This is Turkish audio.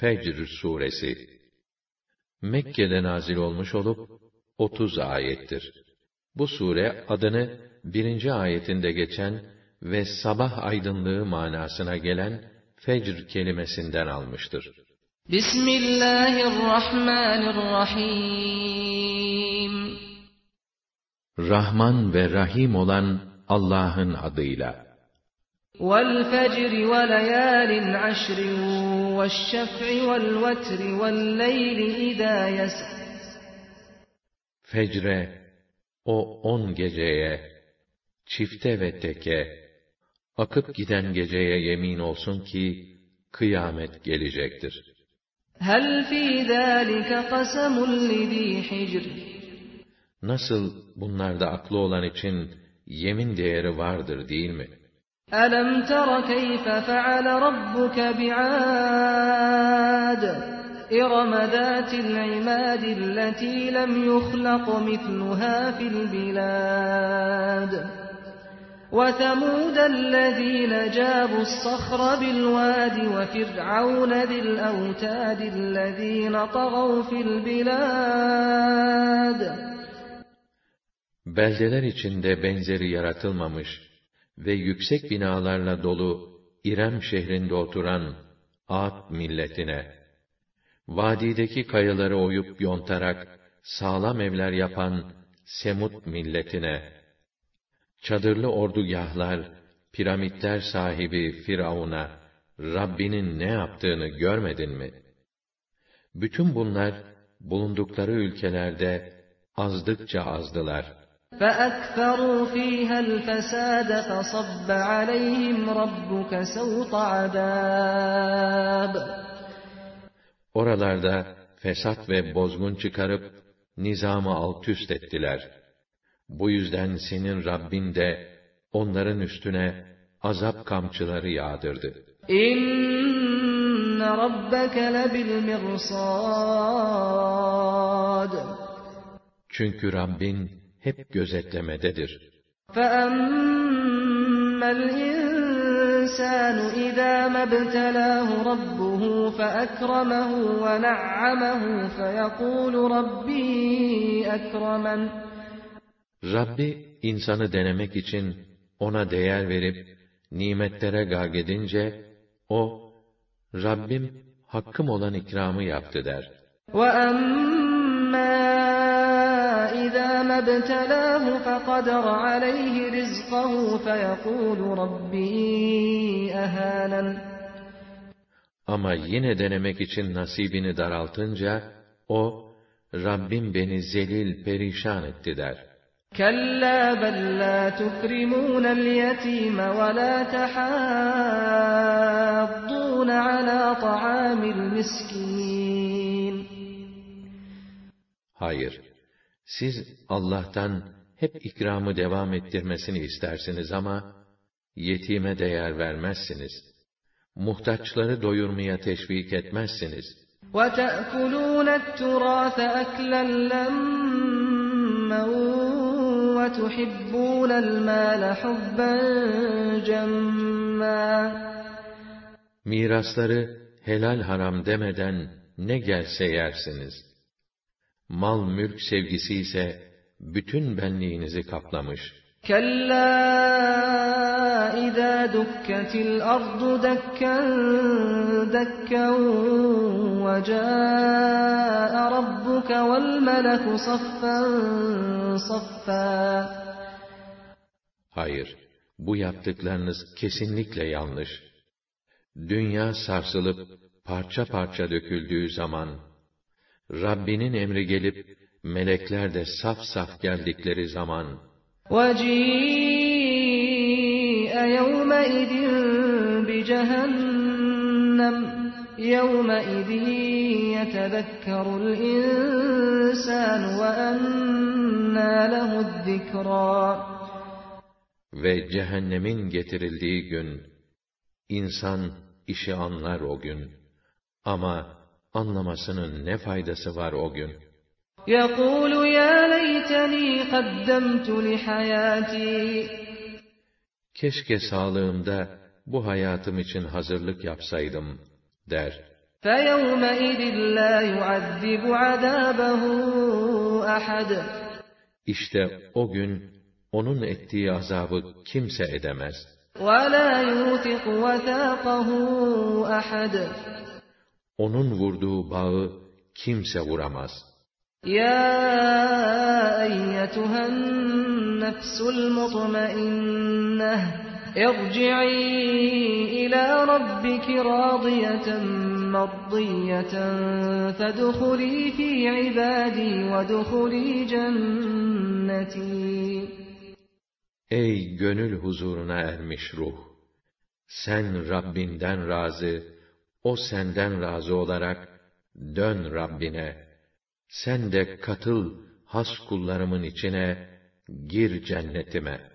Fecr suresi Mekke'de nazil olmuş olup 30 ayettir. Bu sure adını birinci ayetinde geçen ve sabah aydınlığı manasına gelen fecr kelimesinden almıştır. Bismillahirrahmanirrahim Rahman ve Rahim olan Allah'ın adıyla. وَالْفَجْرِ وَلَيَالٍ عَشْرٍ وَالشَّفْعِ وَالْوَتْرِ وَاللَّيْلِ اِذَا يَسْرٍ Fecre, o on geceye, çifte ve teke, akıp giden geceye yemin olsun ki, kıyamet gelecektir. هَلْ فِي ذَٰلِكَ قَسَمٌ لِذ۪ي حِجْرٍ Nasıl bunlarda aklı olan için yemin değeri vardır değil mi? أَلَمْ تَرَ كَيْفَ فَعَلَ رَبُّكَ بِعَادٍ؟ إِرَمَ ذَاتِ الْعِمَادِ الَّتِي لَمْ يُخْلَقْ مِثْلُهَا فِي الْبِلَادِ. وَثَمُودَ الَّذِينَ جَابُوا الصَّخْرَ بِالْوَادِ وَفِرْعَوْنَ ذِي الْأَوْتَادِ الَّذِينَ طَغَوْا فِي الْبِلَادِ. Beldeler içinde benzeri yaratılmamış. Ve yüksek binalarla dolu İrem şehrinde oturan Ad milletine, vadideki kayaları oyup yontarak sağlam evler yapan Semut milletine, çadırlı ordugahlar, piramitler sahibi Firavun'a, Rabbinin ne yaptığını görmedin mi? Bütün bunlar, bulundukları ülkelerde azdıkça azdılar. فَأَكْثَرُوا ف۪يهَا الْفَسَادَ فَصَبَّ عَلَيْهِمْ رَبُّكَ سَوْطَ عَذَابٍ Oralarda fesat ve bozgun çıkarıp, nizamı alt üst ettiler. Bu yüzden senin Rabbin de, onların üstüne azap kamçıları yağdırdı. İnne rabbeke lebil mirsad. Çünkü Rabbin hep gözetlemededir. فَأَمَّا الْإِنسَانُ إِذَا مَا ابْتَلَاهُ رَبُّهُ فَأَكْرَمَهُ وَنَعَّمَهُ فَيَقُولُ رَبِّي أَكْرَمَنِ Rabbi insanı denemek için ona değer verip nimetlere gagedince o Rabbim hakkım olan ikramı yaptı der. وَأَمَّا إِذَا مَا ابْتَلَاهُ فَقَدَرَ عَلَيْهِ رِزْقَهُ فَيَقُولُ رَبِّي أَهَانَنِ Ama yine denemek için nasibini daraltınca, o, Rabbim beni zelil, perişan etti der. كَلَّا بَلْ لَا تُكْرِمُونَ الْيَتِيمَ وَلَا تَحَاضُّونَ عَلَى طَعَامِ الْمِسْكِينِ Hayır, siz Allah'tan hep ikramı devam ettirmesini istersiniz ama, yetime değer vermezsiniz. Muhtaçları doyurmaya teşvik etmezsiniz. وَتَأْكُلُونَ التُّرَاثَ أَكْلًا لَمًّا وَتُحِبُّونَ الْمَالَ حُبًّا جَمًّا Mirasları helal haram demeden ne gelse yersiniz. mal mülk sevgisi ise bütün benliğinizi kaplamış. Kella izâ dukketil ardu dekken dekken ve câe rabbuke vel meleku. Hayır, bu yaptıklarınız kesinlikle yanlış. Dünya sarsılıp parça parça döküldüğü zaman, Rabbinin emri gelip, melekler de saf saf geldikleri zaman, وَجِيءَ يَوْمَئِذٍ بِجَهَنَّمَ يَوْمَئِذٍ يَتَذَكَّرُ الْإِنسَانُ وَأَنَّى لَهُ الذِّكْرَى ve cehennemin getirildiği gün, insan işi anlar o gün. Ama anlamasının ne faydası var o gün? يَقُولُ يَا لَيْتَنِي قَدَّمْتُ لِحَيَاتِي Keşke sağlığımda bu hayatım için hazırlık yapsaydım, der. فَيَوْمَئِذٍ لَا يُعَذِّبُ عَذَابَهُ أَحَدٌ İşte o gün onun ettiği azabı kimse edemez. وَلَا يُوثِقُ وَثَاقَهُ أَحَدٌ onun vurduğu bağı kimse vuramaz. Ya eyyetühen nefsul mutmainneh, erci'i ila rabbiki radiyeten mardiyeten, fedhuli fi ibadi ve dhuli cenneti. Ey gönül huzuruna ermiş ruh! Sen Rabbinden razı, o senden razı olarak dön Rabbine. Sen de katıl has kullarımın içine, gir cennetime.''